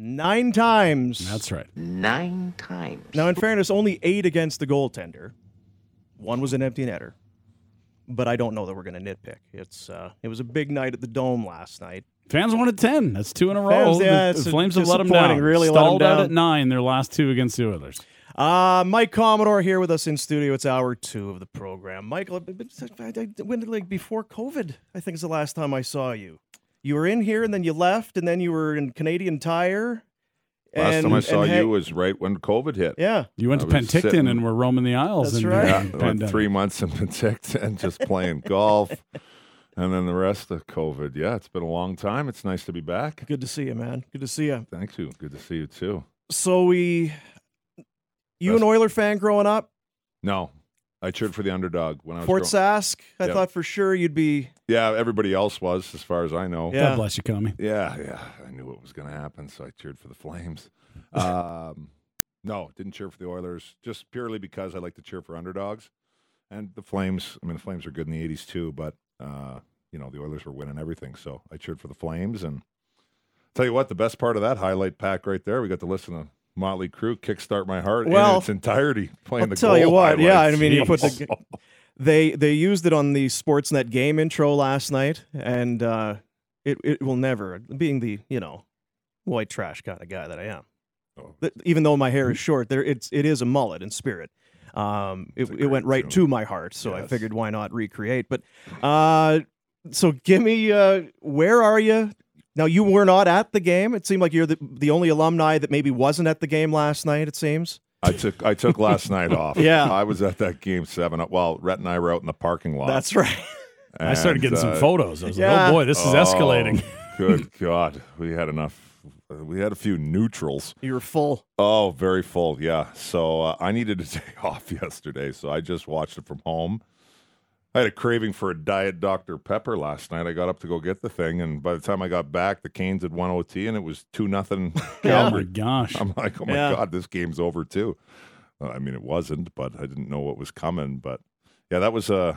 nine times. That's right. Nine times. Now, in fairness, only eight against the goaltender. One was an empty netter. But I don't know that we're going to nitpick. It's uh, it was a big night at the Dome last night. Fans wanted 10. That's two in a row. Fans, yeah, the, the Flames have let them down. really let 'em Stalled out down. at nine, their last two against the Oilers. Uh, Mike Commodore here with us in studio. It's hour two of the program. Michael, I- I- when did like before COVID? I think is the last time I saw you. You were in here and then you left, and then you were in Canadian Tire. Last and, time I saw and you hang- was right when COVID hit. yeah, You went I to was Penticton sitting- and were roaming the aisles. That's in, right. Yeah, went three months in Penticton just playing golf, and then the rest of COVID. Yeah, it's been a long time. It's nice to be back. good to see you, man. Good to see you. Thank you. Good to see you too. So we, you Best- an Oiler fan growing up, No, I cheered for the underdog when I was Fort grow- Sask. I Yep. thought for sure you'd be. Yeah, everybody else was, as far as I know. Yeah. God bless you, Tommy. Yeah, yeah. I knew what was going to happen, so I cheered for the Flames. Um, no, didn't cheer for the Oilers, just purely because I like to cheer for underdogs. And the Flames, I mean, the Flames are good in the 80s too, but, uh, you know, the Oilers were winning everything. So I cheered for the Flames. And tell you what, the best part of that highlight pack right there, we got to listen to Motley Crue kickstart my heart Well, in its entirety playing I'll the tell you what, yeah. I mean, you put the- They they used it on the Sportsnet game intro last night, and uh, it it will never, being the you know white trash kind of guy that I am. Oh. Even though my hair is short, there it's it is a mullet in spirit. Um, it, it went right tune. to my heart, so I figured why not recreate. But uh, so give me uh, where are you now? You were not at the game. It seemed like you're the the only alumni that maybe wasn't at the game last night. It seems. I took I took last night off. Yeah. I was at that game seven. Well, Rhett and I were out in the parking lot. That's right. I started and, getting some uh, photos. I was yeah. like, oh boy, this is oh, escalating. Good God, we had enough. We had a few neutrals. You were full. Oh, very full. Yeah. So uh, I needed a day off yesterday, so I just watched it from home. I had a craving for a diet Dr Pepper last night. I got up to go get the thing, and by the time I got back, the Canes had won OT, and it was two nothing Oh my gosh. I'm like, oh my Yeah. god, this game's over too. Uh, I mean, it wasn't, but I didn't know what was coming. But yeah, that was uh,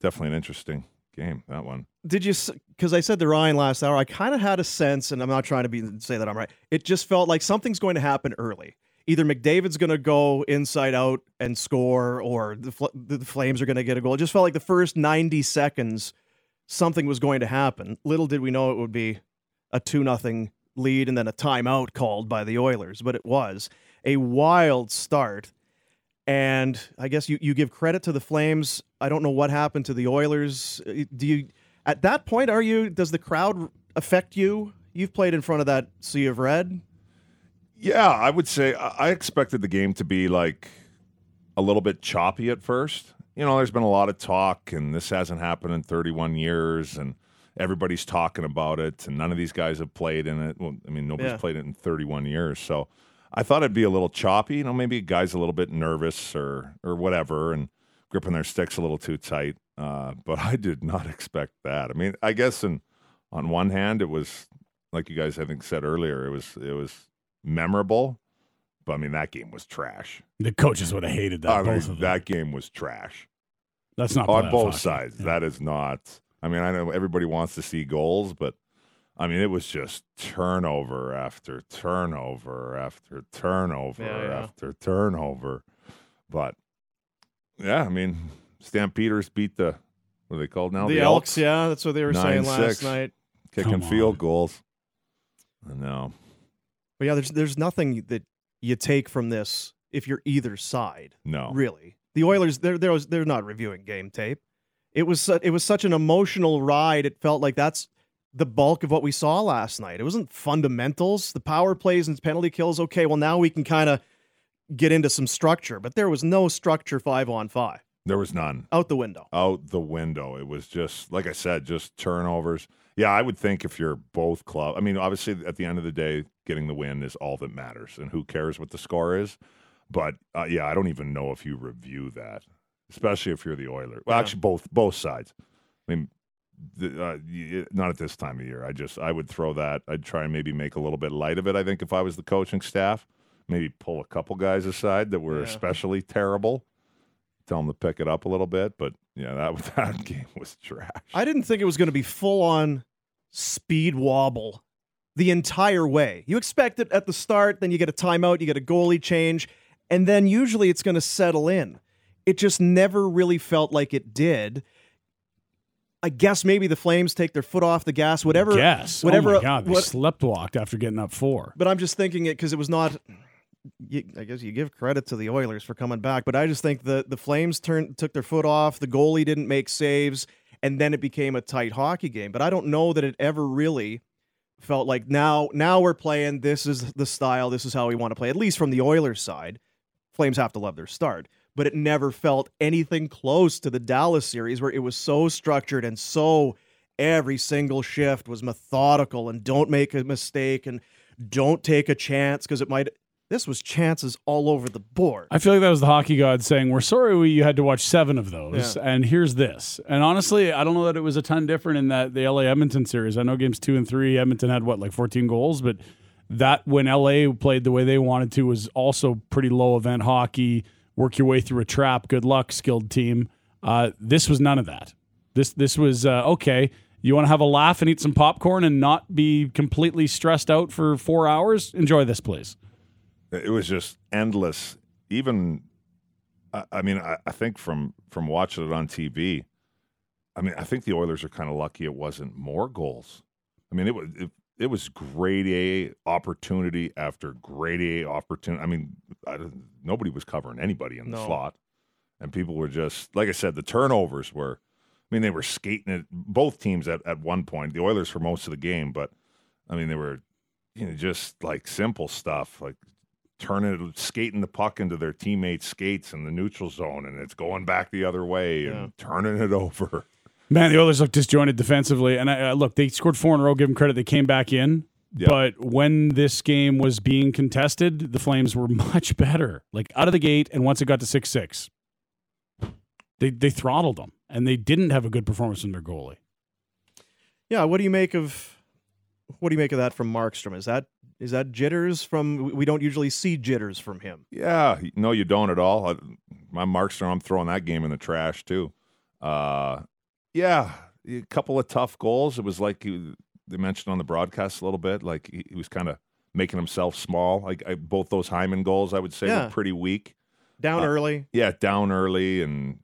definitely an interesting game. That one. Did you? Because I said to Ryan last hour, I kind of had a sense, and I'm not trying to be say that I'm right. It just felt like something's going to happen early. Either McDavid's going to go inside out and score, or the Fl- the Flames are going to get a goal. It just felt like the first 90 seconds, something was going to happen. Little did we know it would be a two nothing lead and then a timeout called by the Oilers, but it was a wild start. And I guess you, you give credit to the Flames. I don't know what happened to the Oilers. Uh, Do you at that point are you does the crowd affect you? You've played in front of that sea of red. Yeah, I would say I expected the game to be like a little bit choppy at first. You know, there's been a lot of talk, and this hasn't happened in 31 years, and everybody's talking about it, and none of these guys have played in it. Well, I mean, nobody's Yeah. played it in 31 years, so I thought it'd be a little choppy. You know, maybe a guy's a little bit nervous or or whatever, and gripping their sticks a little too tight. Uh, but I did not expect that. I mean, I guess in on one hand, it was like you guys I think said earlier, it was it was memorable. But I mean, that game was trash. The coaches would have hated that. I mean, both of them. that game was trash That's not on both hockey. sides. Yeah. That is not. I mean, I know everybody wants to see goals, but I mean, it was just turnover after turnover after turnover Yeah, yeah. after turnover. But yeah, I mean, Stampeders beat the what are they called now? the, Elks, yeah, that's what they were saying last 9-6. night. kicking field goals. I know. But yeah, there's there's nothing that you take from this if you're either side. No. Really, the Oilers they're they're they're not reviewing game tape. It was su- it was such an emotional ride. It felt like that's the bulk of what we saw last night. It wasn't fundamentals, the power plays and penalty kills. Okay, well now we can kind of get into some structure, but there was no structure five on five There was none. out the window. out the window. It was just like I said, just turnovers. Yeah, I would think if you're both club. I mean, obviously, at the end of the day, getting the win is all that matters, and who cares what the score is. But uh, yeah, I don't even know if you review that, especially if you're the Oiler. Well, Yeah. actually, both both sides. I mean, the, uh, not at this time of year. I just I would throw that. I'd try and maybe make a little bit light of it. I think if I was the coaching staff, maybe pull a couple guys aside that were Yeah. especially terrible tell them to pick it up a little bit. But yeah, that that game was trash. I didn't think it was going to be full on speed wobble the entire way. You expect it at the start, then you get a timeout, you get a goalie change, and then usually it's going to settle in. It just never really felt like it did. I guess maybe the Flames take their foot off the gas, whatever. Yes. Oh whatever. Oh my God, they what- slept walked after getting up four. but I'm just thinking it because it was not. You, I guess you give credit to the Oilers for coming back, but I just think the the Flames turned took their foot off. The goalie didn't make saves, and then it became a tight hockey game. But I don't know that it ever really felt like now now we're playing. This is the style. This is how we want to play. At least from the Oilers side, Flames have to love their start. But it never felt anything close to the Dallas series where it was so structured and so every single shift was methodical and don't make a mistake and don't take a chance because it might. This was chances all over the board. I feel like that was the hockey god saying, "We're sorry we, you had to watch seven of those, and here's this." And honestly, I don't know that it was a ton different in that the LA Edmonton series. I know games two and three, Edmonton had what like 14 goals, but that when LA played the way they wanted to was also pretty low event hockey. Work your way through a trap. Good luck, skilled team. Uh, this was none of that. This this was uh, okay. You want to have a laugh and eat some popcorn and not be completely stressed out for four hours? Enjoy this, please. It was just endless. Even, I, I mean, I, I think from from watching it on TV, I mean, I think the Oilers are kind of lucky it wasn't more goals. I mean, it was it, it was grade A opportunity after grade A opportunity. I mean, I, nobody was covering anybody in the No. slot, and people were just like I said. The turnovers were. I mean, they were skating it. Both teams at, at one point. The Oilers for most of the game, but I mean, they were, you know, just like simple stuff, like turning, skating the puck into their teammates' skates in the neutral zone, and it's going back the other way and turning it over. Man, the Oilers look disjointed defensively, and I, uh, look, they scored four in a row. Give them credit; they came back in. Yeah. But when this game was being contested, the Flames were much better, like out of the gate. And once it got to six six, they they throttled them, and they didn't have a good performance from their goalie. Yeah, what do you make of what do you make of that from Markstrom? Is that is that jitters from we- don't usually see jitters from him. Yeah, no, you don't at all. I, my Markstrom, I'm throwing that game in the trash too. Uh, yeah, a couple of tough goals. It was like he, they mentioned on the broadcast a little bit, like he, he was kind of making himself small. Like I, both those Hyman goals, I would say, Yeah. were pretty weak. Down Uh, early. Yeah, down early, and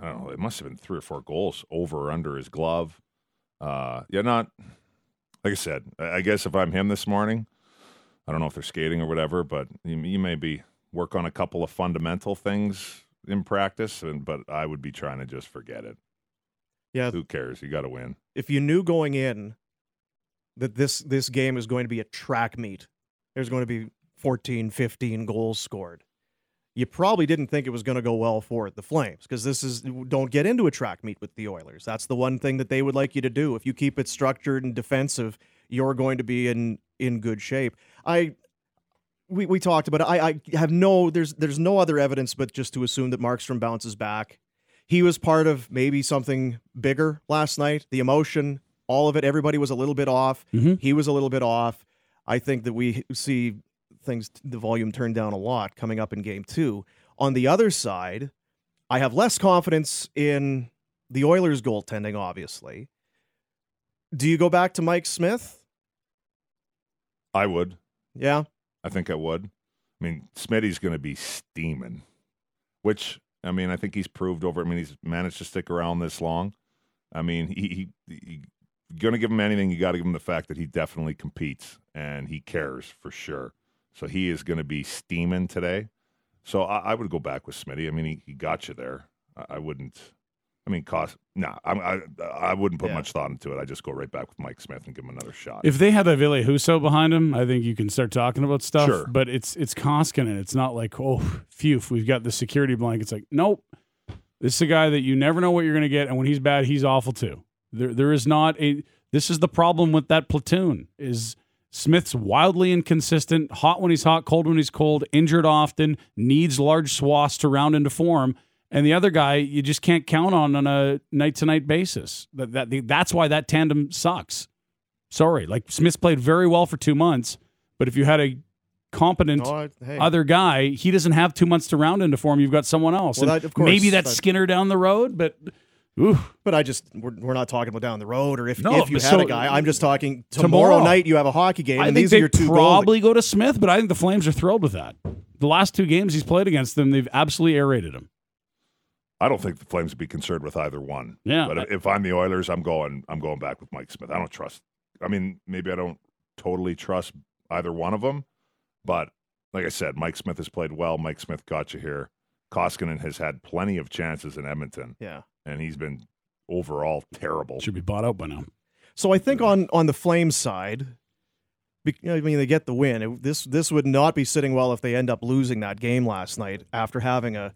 I don't know. It must have been three or four goals over or under his glove. Uh, yeah, not like I said. I guess if I'm him this morning, I don't know if they're skating or whatever, but you, you maybe work on a couple of fundamental things in practice, and but I would be trying to just forget it. Yeah, Who cares? You got to win. if you knew going in that this this game is going to be a track meet, there's going to be 14, 15 goals scored. You probably didn't think it was going to go well for the Flames because this is don't get into a track meet with the Oilers. That's the one thing that they would like you to do. If you keep it structured and defensive, you're going to be in in good shape. I we, we talked about it. I, I have no there's there's no other evidence but just to assume that Markstrom bounces back. He was part of maybe something bigger last night. The emotion, all of it, everybody was a little bit off. Mhm. He was a little bit off. I think that we see things the volume turned down a lot coming up in game 2. On the other side, I have less confidence in the Oilers goaltending obviously. Do you go back to Mike Smith? I would. Yeah. I think I would. I mean, Smitty's going to be steaming, which I mean, I think he's proved over. I mean, he's managed to stick around this long. I mean, he, he, he going to give him anything. You got to give him the fact that he definitely competes and he cares for sure. So he is going to be steaming today. So I, I would go back with Smitty. I mean, he, he got you there. I, I wouldn't. I mean, cost. No, I, I I wouldn't put Yeah. much thought into it. I just go right back with Mike Smith and give him another shot. If they had a Ville Husso behind him, I think you can start talking about stuff. Sure. But it's it's Koskinen. It's not like, oh, phew, we've got the security blanket. It's like, nope. This is a guy that you never know what you're going to get, and when he's bad, he's awful too. There, there is not a. This is the problem with that platoon. Is Smith's wildly inconsistent, hot when he's hot, cold when he's cold, injured often, needs large swaths to round into form. And the other guy, you just can't count on on a night to night basis. That, that that's why that tandem sucks. Sorry, like Smith played very well for two months, but if you had a competent I- hey. other guy, he doesn't have two months to round into form. You've got someone else. Well, that- of course, maybe that's that- Skinner down the road, but Ooh, But I just we're, we're not talking about down the road or if, No, if you had so- a guy. I'm just talking tomorrow, Tomorrow. night you have a hockey game I and think these are your two goals. probably go to Smith, but I think the Flames are thrilled with that. The last two games he's played against them, they've absolutely aerated him. I don't think the Flames would be concerned with either one. Yeah, But if I'm the Oilers, I'm going. I'm going back with Mike Smith. I don't trust. I mean, maybe I don't totally trust either one of them, but like I said, Mike Smith has played well. Mike Smith got you here. Koskinen has had plenty of chances in Edmonton, Yeah. and he's been overall terrible. should be bought out by now. So I think on on the Flames side, I mean they get the win. It- this this would not be sitting well if they end up losing that game last night after having a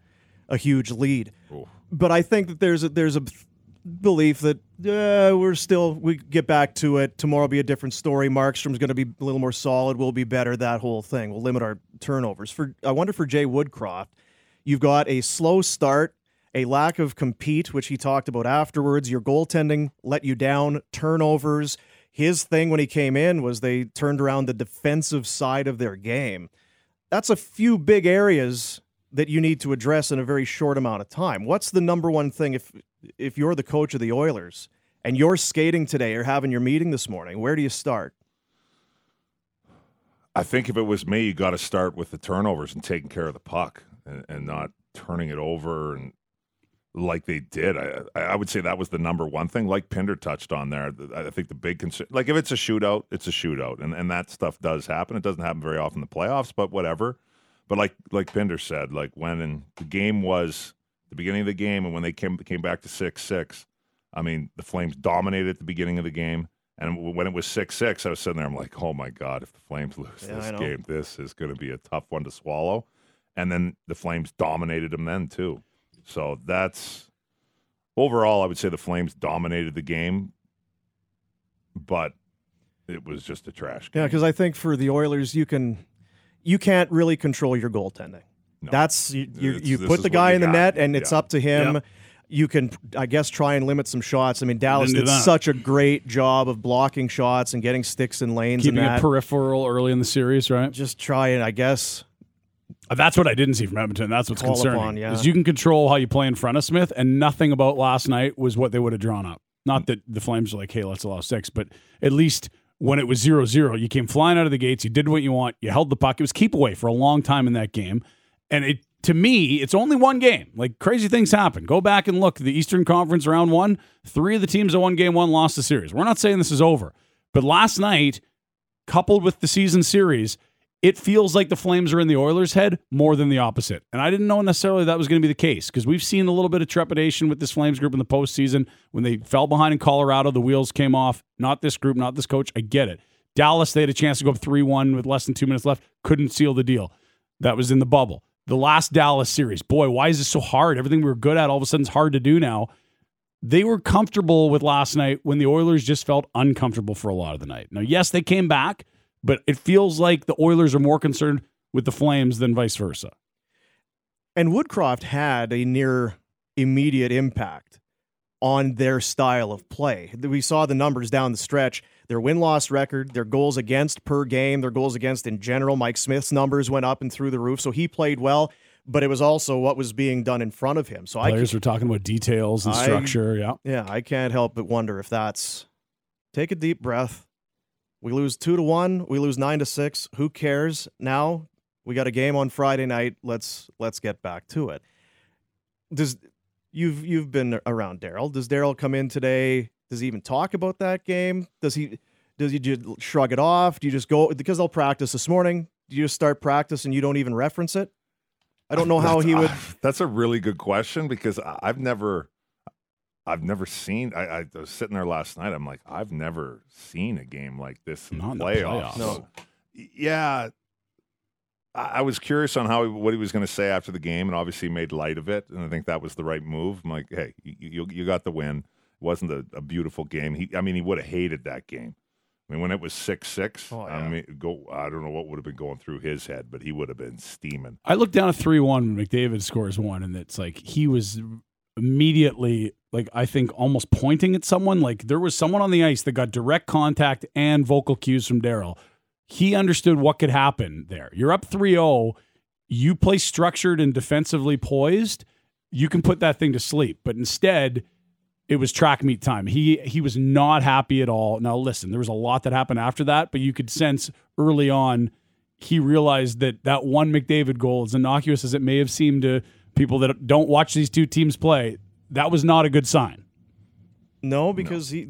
a huge lead. Oof. But I think that there's a, there's a belief that uh, we're still we get back to it. Tomorrow will be a different story. Markstrom's going to be a little more solid. We'll be better. That whole thing. We'll limit our turnovers. For I wonder for Jay Woodcroft, you've got a slow start, a lack of compete, which he talked about afterwards. Your goaltending let you down. Turnovers. His thing when he came in was they turned around the defensive side of their game. That's a few big areas that you need to address in a very short amount of time. What's the number one thing if if you're the coach of the Oilers and you're skating today or having your meeting this morning? Where do you start? I think if it was me, you got to start with the turnovers and taking care of the puck and, and not turning it over and like they did. I I would say that was the number one thing. Like Pinder touched on there, I think the big concern, like if it's a shootout, it's a shootout, and and that stuff does happen. It doesn't happen very often in the playoffs, but whatever. But like like Pinder said, like when in the game was the beginning of the game, and when they came came back to six six, I mean the Flames dominated at the beginning of the game. And when it was six six, I was sitting there. I'm like, "Oh my god! If the Flames lose Yeah, this game, this is going to be a tough one to swallow." And then the Flames dominated them then too. So that's overall, I would say the Flames dominated the game, but it was just a trash game. Yeah, because I think for the Oilers, you can you can't really control your goaltending. No. That's you. You, you put the guy in the got. net, and it's Yeah. up to him. Yep. You can, I guess, try and limit some shots. I mean, Dallas Didn't did do that. such a great job of blocking shots and getting sticks in lanes Keeping and it peripheral early in the series, right? Just try and, I guess, Uh, That's what I didn't see from Edmonton. That's what's Call concerning. upon, yeah. Is you can control how you play in front of Smith, and nothing about last night was what they would have drawn up. Not that the Flames are like, hey, let's allow six, but at least when it was 0-0, you came flying out of the gates, you did what you want, you held the puck. It was keep away for a long time in that game. And it to me, it's only one game. Like crazy things happen. Go back and look. The Eastern Conference round one, three of the teams that won game one lost the series. We're not saying this is over. But last night, coupled with the season series, it feels like the Flames are in the Oilers' head more than the opposite. And I didn't know necessarily that was going to be the case because we've seen a little bit of trepidation with this Flames group in the postseason. When they fell behind in Colorado, the wheels came off. Not this group, not this coach. I get it. Dallas, they had a chance to go up 3 1 with less than two minutes left, couldn't seal the deal. That was in the bubble. The last Dallas series, boy, why is this so hard? Everything we were good at all of a sudden is hard to do now. They were comfortable with last night when the Oilers just felt uncomfortable for a lot of the night. Now, yes, they came back, but it feels like the Oilers are more concerned with the Flames than vice versa. and Woodcroft had a near immediate impact on their style of play. We saw the numbers down the stretch. Their win loss record, their goals against per game, their goals against in general. Mike Smith's numbers went up and through the roof. So he played well, but it was also what was being done in front of him. So I Players were talking about details and I- structure. Yeah. Yeah, I can't help but wonder if that's take a deep breath. We lose two to one, we lose nine to six. Who cares? Now we got a game on Friday night. Let's let's get back to it. Does you've you've been around Daryl? Does Daryl come in today? Does he even talk about that game? Does he does he just shrug it off? Do you just go because they'll practice this morning? Do you just start practice and you don't even reference it? I don't know how That's- he would. That's a really good question because I've never, I've never seen. I, I was sitting there last night. I'm like, I've never seen a game like this in Not in the the playoffs. playoffs. No. Yeah. I I was curious on how he, what he was going to say after the game, and obviously made light of it, and I think that was the right move. I'm like, hey, you you, you got the win. It wasn't a, a beautiful game. He, I mean, he would have hated that game. I mean, when it was six six, Oh, I mean, go. I don't know what would have been going through his head, but he would have been steaming. I looked down at 3 1 when McDavid scores one, and it's like he was immediately, like, I think almost pointing at someone. Like, there was someone on the ice that got direct contact and vocal cues from Daryl. He understood what could happen there. You're up 3 0. You play structured and defensively poised. You can put that thing to sleep. But instead, it was track meet time. He he was not happy at all. Now listen, there was a lot that happened after that, but you could sense early on he realized that that one McDavid goal, as innocuous as it may have seemed to people that don't watch these two teams play, that was not a good sign. No, because he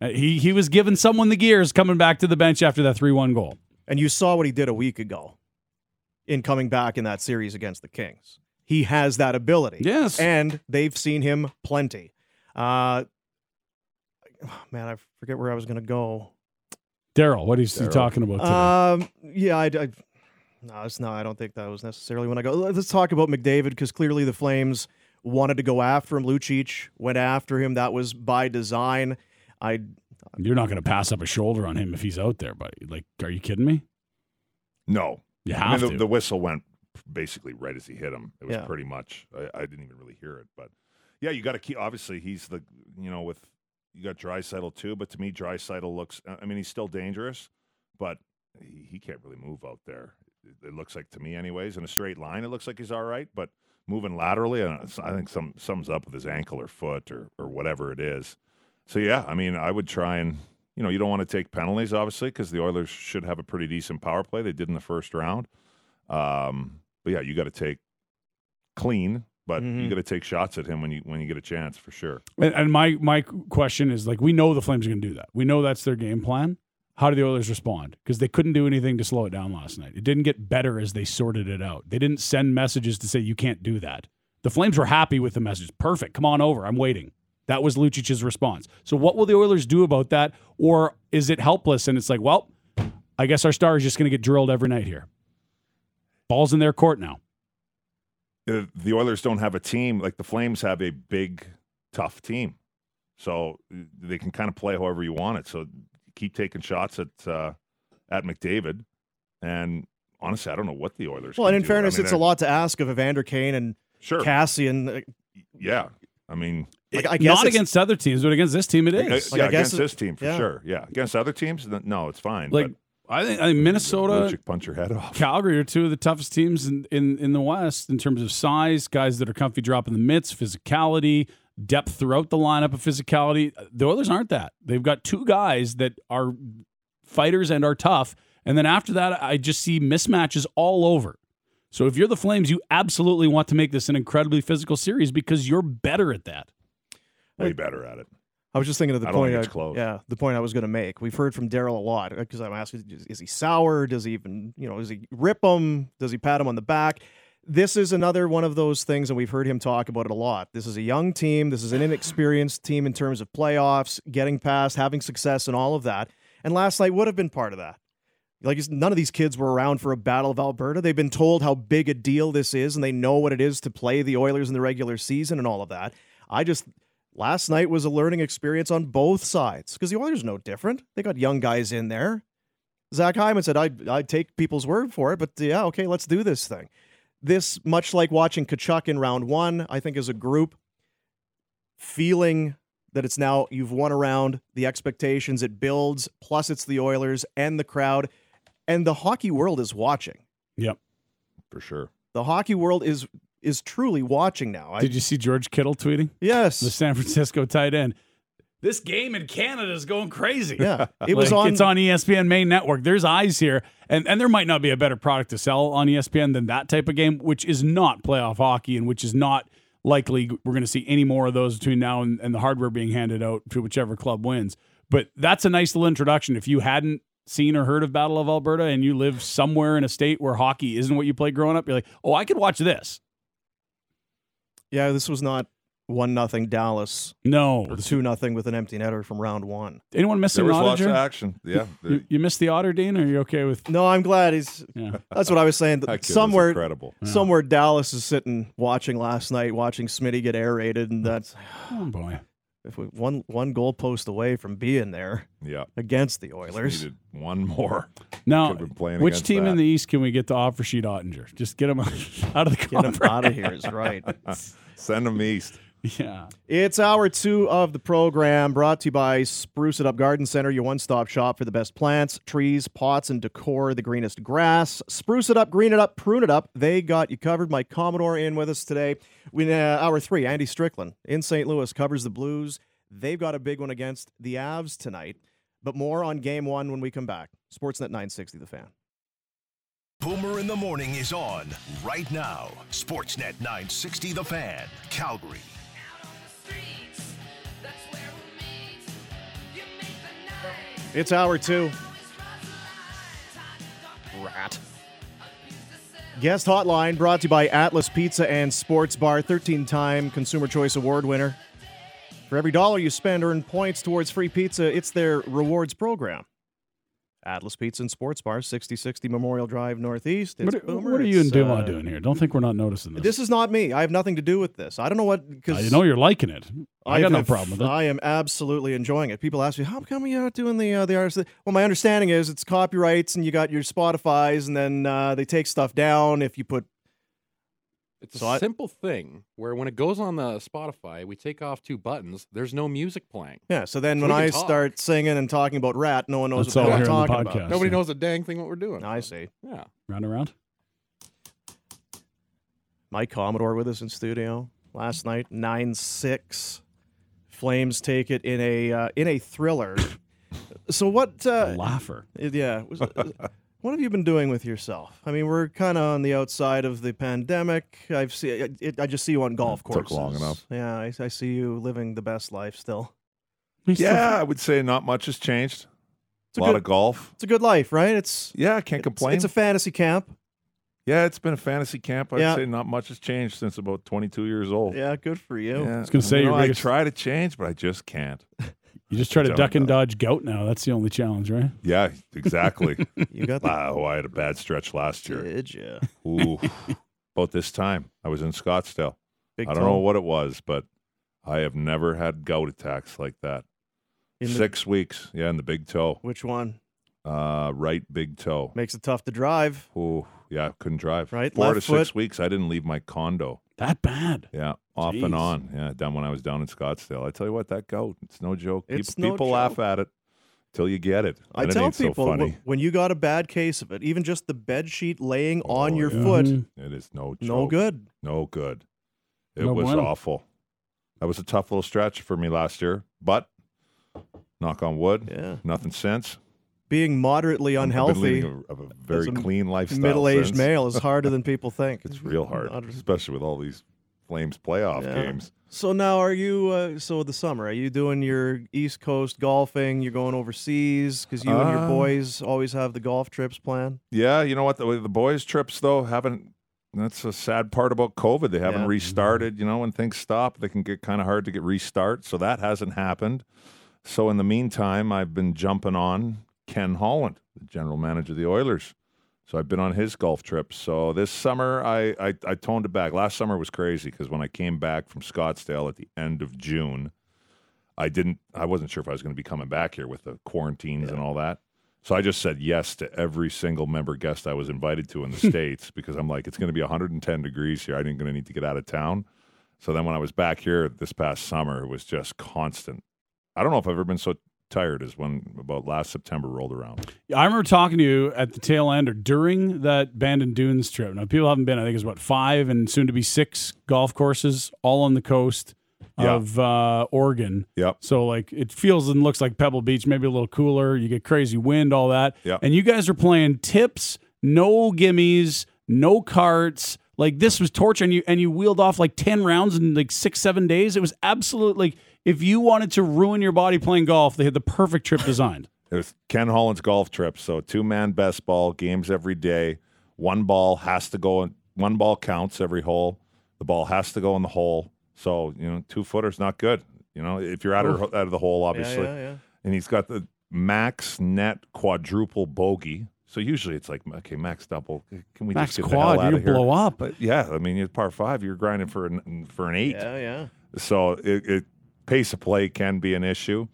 Uh, He he was giving someone the gears coming back to the bench after that three one goal. and you saw what he did a week ago in coming back in that series against the Kings. He has that ability. Yes. And they've seen him plenty. Uh man, I forget where I was going to go. Daryl, what is he Daryl. talking about today? Um, yeah, I, I no, it's not. I don't think that was necessarily when I go. Let's talk about McDavid because clearly the Flames wanted to go after him. Lucic went after him. That was by design. I You're not going to pass up a shoulder on him if he's out there, buddy. Like, are you kidding me? No, You I have mean, the, to. the whistle went basically right as he hit him. It was Yeah. pretty much. I, I didn't even really hear it, but yeah, you got to keep. Obviously, he's the you know with you got Draisaitl too, but to me, Draisaitl looks. I mean, he's still dangerous, but he, he can't really move out there. It, it looks like to me, anyways, in a straight line, it looks like he's all right, but moving laterally, I, don't know, I think some sums up with his ankle or foot or or whatever it is. So yeah, I mean, I would try and you know you don't want to take penalties, obviously, because the Oilers should have a pretty decent power play. They did in the first round. Um, but yeah, you got to take clean, but you Mhm. got to take shots at him when you when you get a chance for sure. And, and my my question is like, we know the Flames are going to do that. We know that's their game plan. How do the Oilers respond? Because they couldn't do anything to slow it down last night. It didn't get better as they sorted it out. They didn't send messages to say you can't do that. The Flames were happy with the message. Perfect. Come on over. I'm waiting. That was Lucic's response. So what will the Oilers do about that? Or is it helpless and it's like, well, I guess our star is just going to get drilled every night here. Ball's in their court now. Uh, The Oilers don't have a team like the Flames have a big, tough team, so they can kind of play however you want it. So keep taking shots at uh, at McDavid, and honestly, I don't know what the Oilers. well, can and in do. I fairness, mean, it's a lot to ask of Evander Kane and Sure, Kassian. uh, yeah. I mean, Like, I guess Not against other teams, but against this team, it is. Like, yeah, I guess against this team for yeah. sure. Yeah, against other teams, no, it's fine. Like I think, I think Minnesota, Lucic punch your head off. Calgary are two of the toughest teams in, in, in the West in terms of size, guys that are comfy dropping the mitts, physicality, depth throughout the lineup of physicality. The Oilers aren't that. They've got two guys that are fighters and are tough. And then after that, I just see mismatches all over. So if you're the Flames, you absolutely want to make this an incredibly physical series because you're better at that. Way better at it. I was just thinking of the I point. think I, close. Yeah, the point I was going to make. We've heard from Daryl a lot because I'm asking: is, is he sour? Does he even, you know, does he rip him? Does he pat him on the back? This is another one of those things, and we've heard him talk about it a lot. This is a young team. This is an inexperienced team in terms of playoffs, getting past, having success, and all of that. And last night would have been part of that. Like none of these kids were around for a Battle of Alberta. They've been told how big a deal this is, and they know what it is to play the Oilers in the regular season and all of that. I just last night was a learning experience on both sides because the Oilers no different. They got young guys in there. Zach Hyman said, I'd, I'd take people's word for it, but yeah, okay, let's do this thing. This, much like watching Tkachuk in round one, I think as a group, feeling that it's now you've won a round, the expectations it builds, plus it's the Oilers and the crowd, and the hockey world is watching. Yep. for sure. The hockey world is is truly watching now. I, Did you see George Kittle tweeting? yes. The San Francisco tight end. This game in Canada is going crazy. yeah. It was Like, on It's on ESPN main network. There's eyes here, and and there might not be a better product to sell on ESPN than that type of game, which is not playoff hockey, and which is not likely we're going to see any more of those between now and, and the hardware being handed out to whichever club wins. But that's a nice little introduction. If you hadn't seen or heard of Battle of Alberta and you live somewhere in a state where hockey isn't what you played growing up, you're like, oh, I could watch this. Yeah, this was not one nothing Dallas No, or two nothing with an empty netter from round one. anyone There missing was lots of action. Yeah, You, you missed the Otter, Dean, or are you okay with? No, I'm glad he's. Yeah. That's what I was saying. that kid was somewhere, incredible. somewhere Dallas is sitting watching last night, watching Smitty get aerated, and that's Oh boy. if we one one goal post away from being there Yeah, against the Oilers. needed one more. Now, Could've been playing which against team in the East can we get to offer sheet Oettinger? Just get him out of the Get him out of here is right. Send them east. Yeah. It's hour two of the program brought to you by Spruce It Up Garden Center, your one stop shop for the best plants, trees, pots, and decor, the greenest grass. Spruce it up, green it up, prune it up. They got you covered. Mike Commodore in with us today. We, uh, hour three, Andy Strickland in St. Louis covers the Blues. They've got a big one against the Avs tonight, but more on game one when we come back. Sportsnet 960, the fan. Boomer in the Morning is on right now. Sportsnet 960 The Fan, Calgary. It's hour two. Rat. Guest hotline brought to you by Atlas Pizza and Sports Bar, 13 time Consumer Choice Award winner. For every dollar you spend, earn points towards free pizza. It's their rewards program. Atlas Pizza and Sports Bar, 6060 Memorial Drive Northeast. It's What, Boomer. what are you and Duma uh, doing here? Don't think we're not noticing this. This is not me. I have nothing to do with this. I don't know what because I know you're liking it. I got no problem with it. I am absolutely enjoying it. People ask me, "How come you're not doing the uh, the artist?" Well, my understanding is it's copyrights, and you got your Spotify's, and then uh, they take stuff down if you put. It's So a I- simple thing where when it goes on the Spotify, we take off two buttons. There's no music playing. Yeah. So then So when I talk. start singing and talking about rat, no one knows That's what all the here hell I'm talking about. Nobody Yeah. knows a dang thing what we're doing. I see. Yeah. Round around. Mike Commodore with us in studio last night, nine six. Flames take it in a uh, in a thriller. so what? A Uh, laugher. Yeah. Was, what have you been doing with yourself? I mean, we're kind of on the outside of the pandemic. I've see, it, I just see you on golf Took courses. long enough. Yeah, I, I see you living the best life still. He's still- Yeah, I would say not much has changed. It's a a lot good- of golf. It's a good life, right? It's Yeah, I can't it's- complain. It's, a fantasy camp. yeah, it's been a fantasy camp. I'd Yeah. say not much has changed since about 22 years old. Yeah, good for you. Yeah. was gonna say, You your know, I try to change, but I just can't. You just try to duck and know. dodge gout now. That's the only challenge, right? Yeah, exactly. You got the wow, I had a bad stretch last year. did you? Ooh, about this time I was in Scottsdale. Big I don't toe know what it was, but I have never had gout attacks like that. in the- Six weeks, yeah, in the big toe, which one uh, right big toe. makes it tough to drive? Ooh, yeah, couldn't drive. Right, four left to six weeks. I didn't leave my condo. That bad. Yeah, off Jeez. and on. Yeah, down when I was down in Scottsdale. I tell you what, that goat, it's no joke. It's people no people laugh at it till you get it. I And it tell ain't people so wh- funny. when you got a bad case of it, even just the bed sheet laying oh, on Oh, your yeah. foot. It is no joke. no good. No good. It No was bueno. awful. That was a tough little stretch for me last year, but knock on wood, Yeah. nothing since. Being moderately unhealthy, a, of a very clean lifestyle. middle-aged since. male is harder than people think. It's real hard, especially with all these Flames playoff Yeah. games. So now, are you? Uh, so the summer, are you doing your East Coast golfing? You're going overseas because you and your Uh, boys always have the golf trips planned. Yeah, you know what? The, the boys' trips though haven't. That's a sad part about COVID. They haven't Yeah. restarted. You know, when things stop, they can get kind of hard to get restart. So that hasn't happened. So in the meantime, I've been jumping on Ken Holland, the general manager of the Oilers. So I've been on his golf trips. So this summer, I I, I toned it back. Last summer was crazy because when I came back from Scottsdale at the end of June, I didn't. I wasn't sure if I was going to be coming back here with the quarantines and all that. So I just said yes to every single member guest I was invited to in the states because I'm like, it's going to be 110 degrees here. I ain't going to need to get out of town. So then when I was back here this past summer, it was just constant. I don't know if I've ever been so tired is when about last September rolled around. I remember talking to you at the tail end or during that Bandon Dunes trip. Now, people haven't been, I think it's what, five and soon to be six golf courses all on the coast Yeah. of uh, Oregon. Yep. So, like, it feels and looks like Pebble Beach, maybe a little cooler. You get crazy wind, all that. Yep. And you guys are playing tips, no gimmies, no carts. Like, this was torture. And you, and you wheeled off like 10 rounds in like six, seven days. It was absolutely like, if you wanted to ruin your body playing golf, they had the perfect trip designed. It was Ken Holland's golf trip. So two man best ball games every day. One ball has to go. in One ball counts every hole. The ball has to go in the hole. So you know, two footers not good. You know, if you're out of out of the hole, obviously. Yeah, yeah, yeah. And he's got the max net quadruple bogey. So usually it's like okay, max double. Can we Max just get the hell out you of here? blow up. But yeah, I mean, it's par five. You're grinding for an for an eight. Yeah, yeah. So it, it pace of play can be an issue.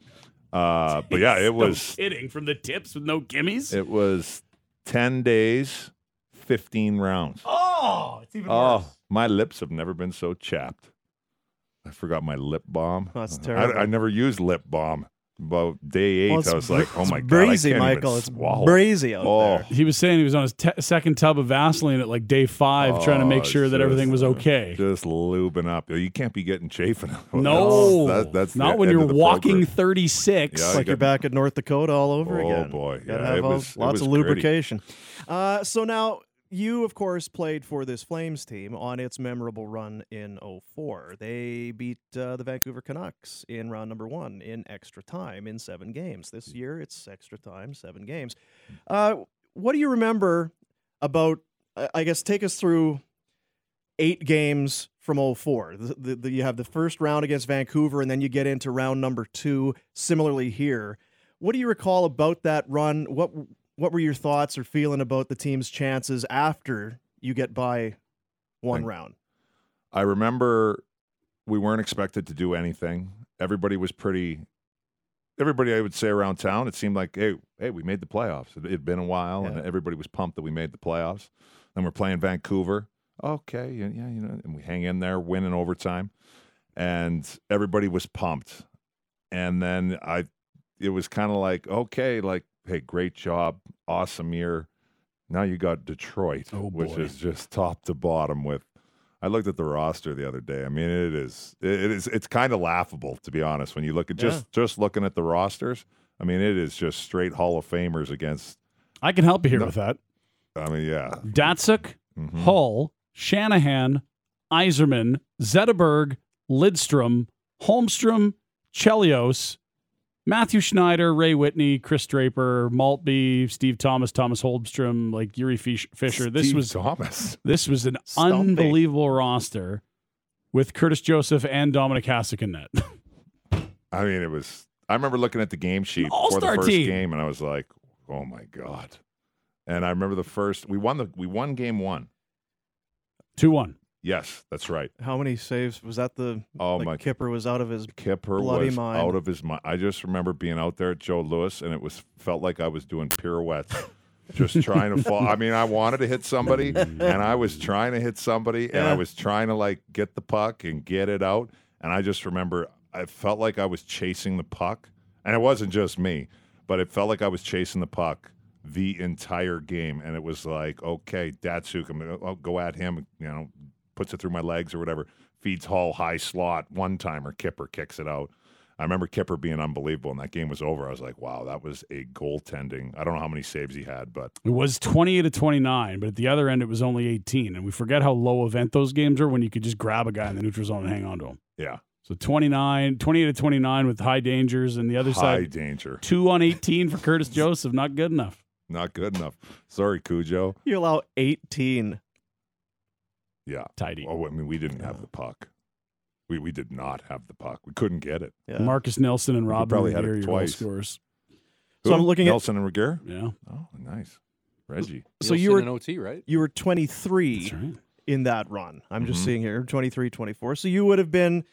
Uh, but yeah, it was no hitting from the tips with no gimmies. it was ten days, fifteen rounds. oh, it's even worse. Oh, my lips have never been so chapped. I forgot my lip balm. That's I- terrible. I, never used lip balm. About day eight, Well, I was br- like, "Oh it's my god, I brazy, can't Michael. Even It's swallow. brazy out Oh, there. He was saying he was on his te- second tub of Vaseline at like day five, trying to make Oh, sure that everything was okay. Just lubing up. You can't be getting chafing. no, that's, that, that's not when you're walking program. 36. Yeah, It's you like you're back at North Dakota all over Oh, again. Oh boy. Gotta Yeah, have it all- was- it lots was of lubrication. Uh, so now you, of course, played for this Flames team on its memorable run in 04. They beat uh, the Vancouver Canucks in round number one in extra time in seven games. This year, it's extra time, seven games. Uh, what do you remember about? I I guess take us through eight games from 04. The, the, the, you have the first round against Vancouver, and then you get into round number two. Similarly here, what do you recall about that run? What what were your thoughts or feeling about the team's chances after you get by one Thank- round? I remember we weren't expected to do anything. Everybody was pretty. Everybody, I would say around town, it seemed like, hey, hey, we made the playoffs. It had been a while, and everybody was pumped that we made the playoffs. Then we're playing Vancouver. Okay, yeah, yeah, you know, and we hang in there, win in overtime, and everybody was pumped. And then I, it was kind of like, okay, like, hey, great job, awesome year. Now you got Detroit, Oh, which is just top to bottom with I looked at the roster the other day. I mean, it is it is it's kind of laughable to be honest when you look at just just looking at the rosters. I mean, it is just straight Hall of Famers against. I can help you here No. with that. I mean, yeah, Datsyuk, Mhm. Hull, Shanahan, Yzerman, Zetterberg, Lidstrom, Holmstrom, Chelios, Mathieu Schneider, Ray Whitney, Chris Draper, Maltby, Steve Thomas, Thomas Holmstrom, like Jiri Fischer. This Steve was Thomas. this was an unbelievable roster with Curtis Joseph and Dominik Hasek in net. I mean, it was. I remember looking at the game sheet for the first team. game, and I was like, "Oh my god!" And I remember the first. We won the. We won game one. Two one. Yes, that's right. How many saves was that? The Oh like my Kipper was out of his. Kipper Bloody was mind. out of his mind. I just remember being out there at Joe Louis, and it was felt like I was doing pirouettes, just trying to fall. I mean, I wanted to hit somebody, and I was trying to hit somebody, and I was trying to like get the puck and get it out. And I just remember I felt like I was chasing the puck, and it wasn't just me, but it felt like I was chasing the puck the entire game. And it was like, okay, Datsyuk, I'm gonna I'll go at him, you know, puts it through my legs or whatever. Feeds Hall high slot one timer. Kipper kicks it out. I remember Kipper being unbelievable, and that game was over. I was like, wow, that was a goaltending. I don't know how many saves he had, but It was 28 to 29, but at the other end, it was only 18. And we forget how low event those games are when you could just grab a guy in the neutral zone and hang on to him. yeah, So 29, 28 to 29 with high dangers, and the other high side, high danger. two on 18 for Curtis Joseph. Not good enough. Not good enough. Sorry, Cujo. You allow 18. Yeah. Tidy. Oh, I mean, we didn't have the puck. We we did not have the puck. We couldn't get it. Yeah. Marcus Nilson and We Robyn probably had it your goal twice. scorers. So I'm Who? looking at- Nilson and Regehr. Yeah, Oh, nice. Reggie. So you were in OT, right? you were 23 that's right. in that run. I'm just Mhm. seeing here 23, 24. So you would have been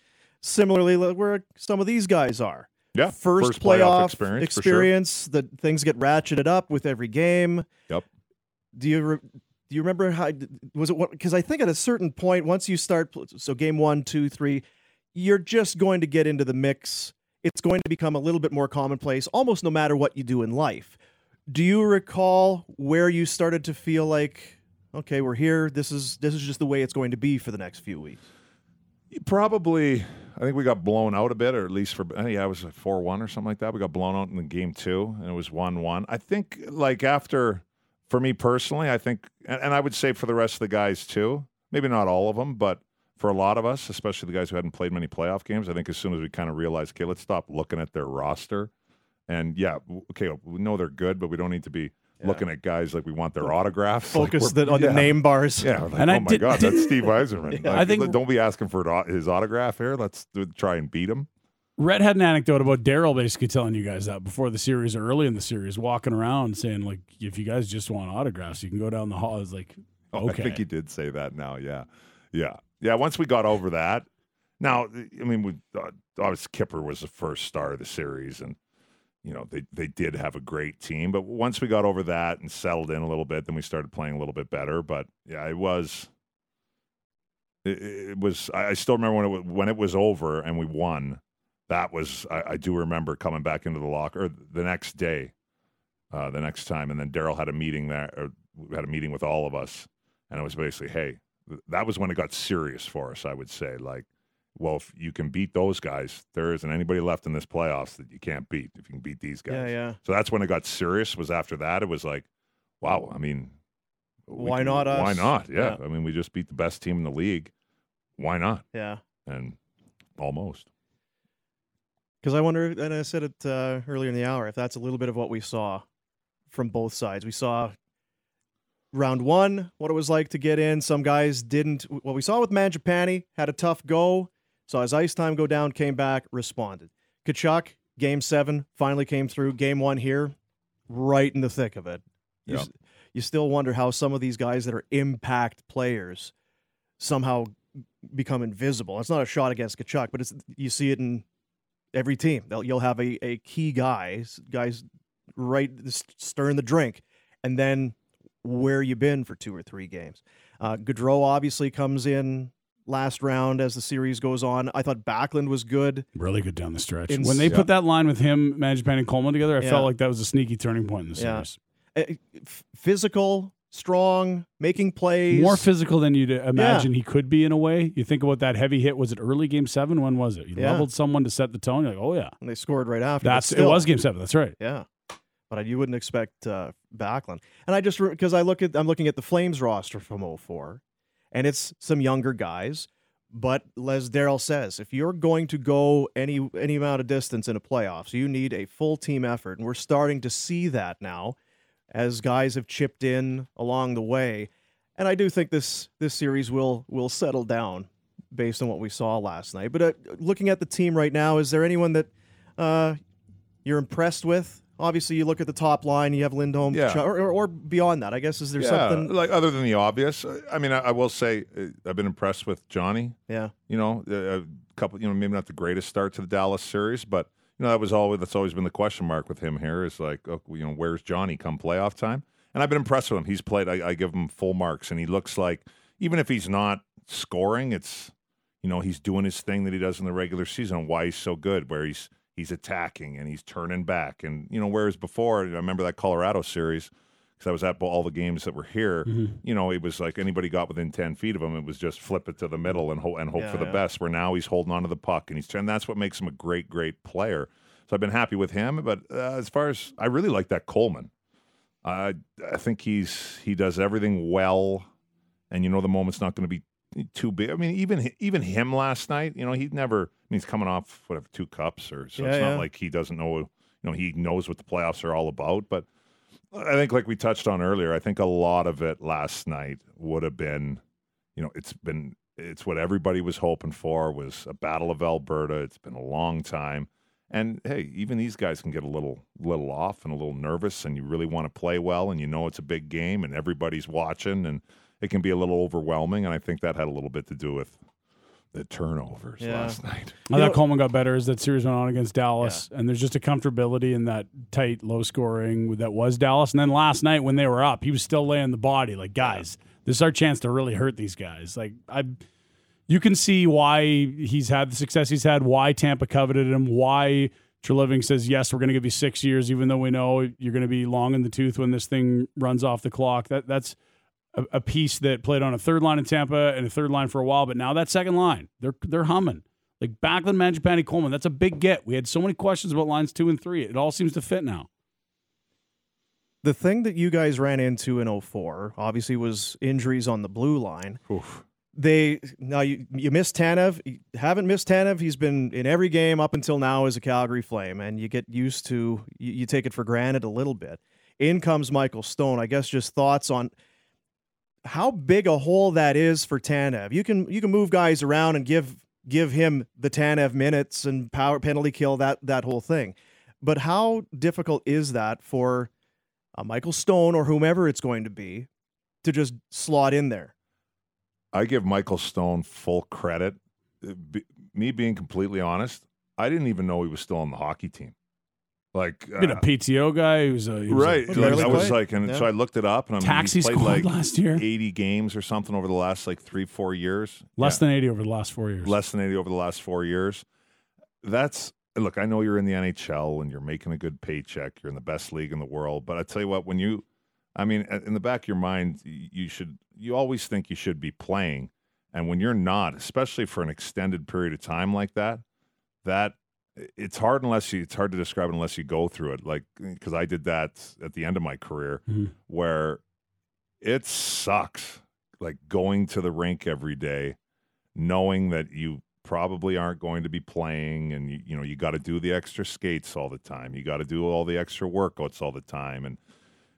similarly like where some of these guys are. Yeah. First, playoff playoff, experience, for sure. experience that things get ratcheted up with every game. Yep. Do you re- do you remember how was it? Because I think at a certain point, once you start, so game one, two, three, you're just going to get into the mix. It's going to become a little bit more commonplace, almost no matter what you do in life. Do you recall where you started to feel like, okay, we're here. This is this is just the way it's going to be for the next few weeks. Probably, I think we got blown out a bit, or at least for I think yeah, it was four one or something like that. We got blown out in the game two, and it was one one. I think like after, for me personally, I think, and, and I would say for the rest of the guys too. Maybe not all of them, but for a lot of us, especially the guys who hadn't played many playoff games, I think as soon as we kind of realized, okay, let's stop looking at their roster, and yeah, okay, we know they're good, but we don't need to be looking at guys like we want their autographs. Focus the, on the name bars. Yeah, like, And oh I my did- God, that's Steve Yzerman. Yeah. Like, I think- don't be asking for his autograph here. Let's do, try and beat him. Red had an anecdote about Daryl basically telling you guys that before the series or early in the series, walking around saying like, if you guys just want autographs, you can go down the hall. It's like, Oh, Okay. I think he did say that. Now, yeah, yeah, yeah. Once we got over that, now I mean, we uh, obviously Kipper was the first star of the series, and you know they they did have a great team. But once we got over that and settled in a little bit, then we started playing a little bit better. But yeah, it was. It, it was. I still remember when it when it was over and we won. That was. I, I do remember coming back into the locker the next day, uh, the next time, and then Daryl had a meeting there. Or we had a meeting with all of us, and it was basically, hey, th- that was when it got serious for us. I would say, like, well, if you can beat those guys, there isn't anybody left in this playoffs that you can't beat. If you can beat these guys, Yeah, yeah. so that's when it got serious. Was after that, it was like, wow. I mean, Why can- not Why not? Yeah. Yeah. I mean, we just beat the best team in the league. Why not? Yeah. And almost. Because I wonder, and I said it uh, earlier in the hour, if that's a little bit of what we saw from both sides. We saw round one, what it was like to get in. Some guys didn't. What we saw with Mangiapane had a tough go. Saw his ice time go down, came back, responded. Tkachuk, game seven, finally came through. Game one here, right in the thick of it. You, you still wonder how some of these guys that are impact players somehow become invisible. It's not a shot against Tkachuk, but it's you see it in every team. They'll, you'll have a, a key guys guys right stirring the drink, and then where you been for two or three games. Uh, Gaudreau obviously comes in last round as the series goes on. I thought Backlund was good. Really good down the stretch. Ins- when they Yeah. put that line with him, Mangiapane and Coleman together, I Yeah. felt like that was a sneaky turning point in the series. Uh, f- physical, strong, making plays. More physical than you'd imagine he could be in a way. You think about that heavy hit. Was it early game seven? When was it? He Yeah. leveled someone to set the tone. You're like, oh yeah, and they scored right after. that's it. Was game seven? That's right. Yeah, but you wouldn't expect uh, Backlund. And I just because I look at I'm looking at the Flames roster from 04, and it's some younger guys. But as Daryl says, if you're going to go any any amount of distance in a playoffs, you need a full team effort, and we're starting to see that now, as guys have chipped in along the way. And I do think this this series will will settle down based on what we saw last night. But uh, looking at the team right now, is there anyone that uh, you're impressed with? Obviously, you look at the top line. You have Lindholm, Yeah. Ch- or, or, or beyond that. I guess is there yeah, something? like other than the obvious. uh, I mean, I, I will say uh, I've been impressed with Johnny. Yeah, You know, a, a couple. You know, maybe not the greatest start to the Dallas series, but you know that was always that's always been the question mark with him here. Is like, oh, you know, where's Johnny come playoff time? And I've been impressed with him. He's played. I, I give him full marks, and he looks like even if he's not scoring, it's you know he's doing his thing that he does in the regular season. Why he's so good, where he's he's attacking and he's turning back, and you know whereas before, I remember that Colorado series because I was at all the games that were here. You know, it was like anybody got within ten feet of him, it was just flip it to the middle and hope and hope Yeah, for the yeah. best. Where now he's holding on to the puck and he's and that's what makes him a great, great player. So I've been happy with him. But uh, as far as I really like that Coleman, I I think he's he does everything well, and you know the moment's not going to be too big. I mean, even even him last night, you know, he never. I mean, he's coming off whatever two cups or so. Yeah, it's yeah. not like he doesn't know. You know, he knows what the playoffs are all about. But I think, like we touched on earlier, I think a lot of it last night would have been, you know, it's been it's what everybody was hoping for was a battle of Alberta. It's been a long time. And hey, even these guys can get a little little off and a little nervous and you really want to play well and you know it's a big game and everybody's watching and it can be a little overwhelming and I think that had a little bit to do with the turnovers Yeah. last night. I You thought know- Coleman got better as that series went on against Dallas, and there's just a comfortability in that tight, low scoring that was Dallas. And then last night when they were up, he was still laying the body. Like, guys, this is our chance to really hurt these guys. Like, I, you can see why he's had the success he's had, why Tampa coveted him, why Treliving says yes, we're going to give you six years, even though we know you're going to be long in the tooth when this thing runs off the clock. That that's a, a piece that played on a third line in Tampa and a third line for a while, but now that second line, they're they're humming. Like Backlund, Mangiapane, Coleman, that's a big get. We had so many questions about lines two and three. It all seems to fit now. the thing that you guys ran into in 04 obviously was injuries on the blue line. Oof. They now you you missed Tanev. You haven't missed Tanev. He's been in every game up until now as a Calgary Flame, and you get used to you, you take it for granted a little bit. In comes Michael Stone. I guess just thoughts on how big a hole that is for Tanev. You can you can move guys around and give give him the Tanev minutes and power penalty kill that that whole thing. But how difficult is that for uh, Michael Stone or whomever it's going to be to just slot in there? I give Michael Stone full credit. Uh, be- me being completely honest, I didn't even know he was still on the hockey team. Like Been a uh, PTO guy who's a he was a- right. He Like, I was like, and Yeah. so I looked it up, and I'm taxi he's played like last year. 80 games or something over the last like three, four years. Less Yeah. than eighty over the last four years. less than 80 over the last four years. That's look, I know you're in the NHL and you're making a good paycheck. You're in the best league in the world. But I tell you what, when you, I mean, in the back of your mind, you should, you always think you should be playing. And when you're not, especially for an extended period of time like that, that it's hard unless you, it's hard to describe it unless you go through it. Like, because I did that at the end of my career Mhm. where it sucks like going to the rink every day knowing that you probably aren't going to be playing and you, you know you got to do the extra skates all the time you got to do all the extra workouts all the time and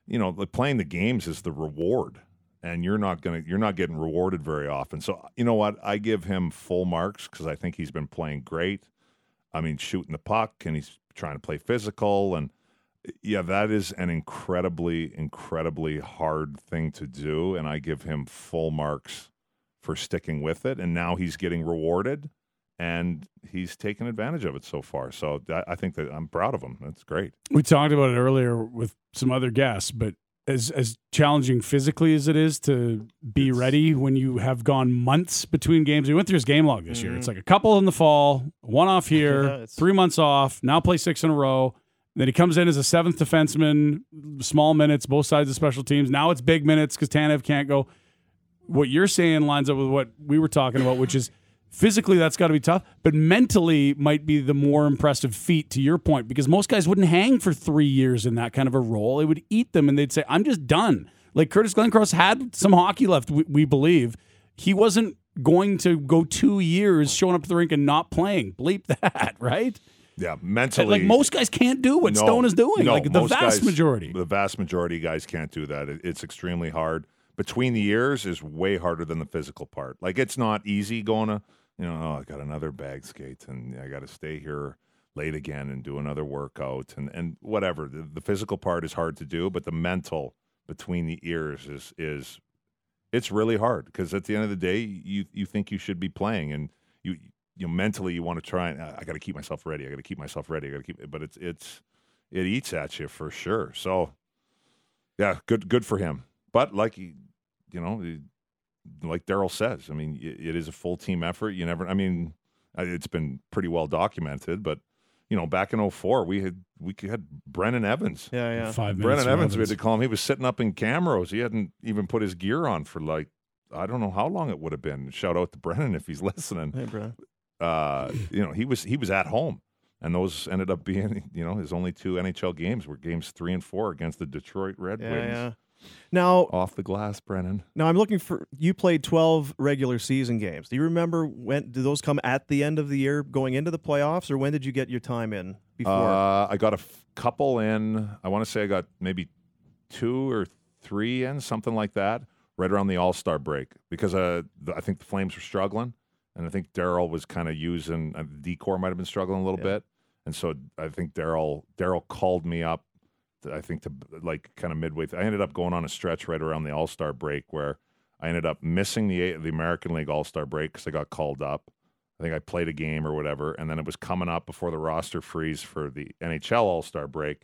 you know like playing the games is the reward and you're not going to you're not getting rewarded very often so you know what i give him full marks because i think he's been playing great i mean shooting the puck and he's trying to play physical and yeah that is an incredibly incredibly hard thing to do and i give him full marks for sticking with it and now he's getting rewarded and he's taken advantage of it so far. So i think that i'm proud of him. That's great. We talked about it earlier with some other guests, but as as challenging physically as it is to be ready when you have gone months between games. We went through his game log this year. It's mm-hmm. like a couple in the fall, one off here, Yeah, three months off. Now play six in a row. Then he comes in as a seventh defenseman, small minutes, both sides of special teams. Now it's big minutes because Tanev can't go. What you're saying lines up with what we were talking about, which is physically that's got to be tough, but mentally might be the more impressive feat to your point because most guys wouldn't hang for three years in that kind of a role. It would eat them and they'd say, I'm just done. Like Curtis Glencross had some hockey left, we, we believe. He wasn't going to go two years showing up to the rink and not playing. Bleep that, right? yeah mentally Like most guys can't do what No, Stone is doing. no, like the vast guys- majority. The vast majority of guys can't do that. It's extremely hard. Between the years is way harder than the physical part. Like it's not easy going to, you know, oh, I got another bag skate and I got to stay here late again and do another workout and and whatever. The, the physical part is hard to do, but the mental between the ears is is it's really hard because at the end of the day, you you think you should be playing and you you know, mentally you want to try and I got to keep myself ready. I got to keep myself ready. I got to keep, but it's it's it eats at you for sure. So yeah, good good for him. But like you know, like Daryl says, I mean, it, it is a full team effort. You never, I mean, it's been pretty well documented. But you know, back in 04, we had we had Brennan Evans. Yeah, yeah. Five. Brennan for Evans, we had to call him. He was sitting up in Camrose. He hadn't even put his gear on for like I don't know how long it would have been. Shout out to Brennan if he's listening Hey, bro. uh, you know, he was he was at home, and those ended up being you know his only two NHL games were games three and four against the Detroit Red Yeah, Wings. yeah. Now, Off the glass, Brennan. now I'm looking for. You played 12 regular season games. Do you remember when? Did those come at the end of the year, going into the playoffs, or when did you get your time in? Before. Uh, I got a f- couple in. I want to say I got maybe two or three in, something like that, right around the All Star break, because uh, the, I think the Flames were struggling, and I think Daryl was kind of using uh, decor might have been struggling a little Yeah. bit, and so I think Daryl Daryl called me up. I think to like kind of midway. I ended up going on a stretch right around the All Star break where I ended up missing the the American League All Star break because I got called up. I think I played a game or whatever, and then it was coming up before the roster freeze for the NHL All Star break,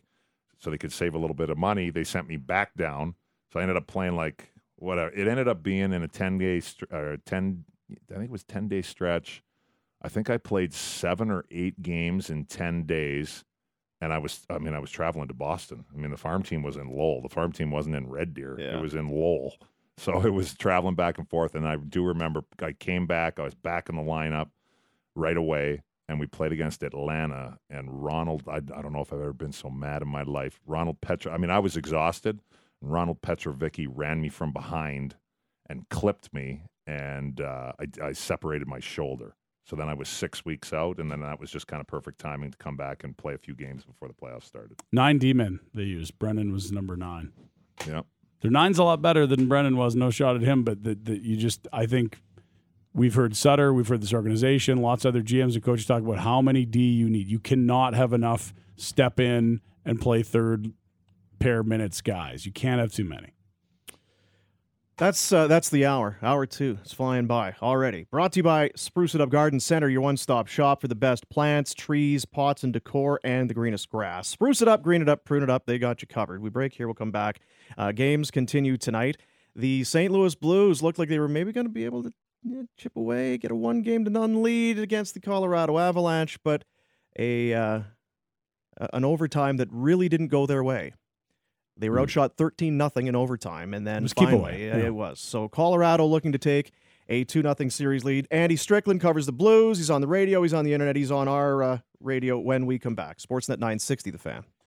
so they could save a little bit of money. They sent me back down, so I ended up playing like whatever. It ended up being in a ten day, str- uh, ten, I think it was ten day stretch. I think I played seven or eight games in ten days, and I was, I mean, I was traveling to Boston. I mean, the farm team was in Lowell. The farm team wasn't in Red Deer. Yeah. It was in Lowell. So it was traveling back and forth. And I do remember I came back. I was back in the lineup right away and we played against Atlanta and Ronald I, I don't know if I've ever been so mad in my life. Ronald Petra I mean I was exhausted. And Ronald Petrovicky ran me from behind and clipped me and uh, I, I separated my shoulder. So then I was six weeks out, and then that was just kind of perfect timing to come back and play a few games before the playoffs started. Nine D men they used. Brennan was number nine. Yeah, Their nine's a lot better than Brennan was. No shot at him, but that that you just I think we've heard Sutter, we've heard this organization, lots of other GMs and coaches talk about how many D you need. You cannot have enough step in and play third pair minutes guys. You can't have too many. That's uh, that's the hour. Hour two. It's flying by already. Brought to you by Spruce It Up Garden Center, your one-stop shop for the best plants, trees, pots, and decor, and the greenest grass. Spruce it up, green it up, prune it up. They got you covered. We break here. We'll come back. Uh, games continue tonight. The St. Louis Blues looked like they were maybe going to be able to you know, chip away, get a one-game to none lead against the Colorado Avalanche, but a uh, an overtime that really didn't go their way. They were Hmm. outshot 13 nothing in overtime, and then was keep finally away, yeah. it was. So Colorado looking to take a 2 nothing series lead. Andy Strickland covers the Blues. He's on the radio, he's on the internet, he's on our uh, radio when we come back. Sportsnet 960 the fan.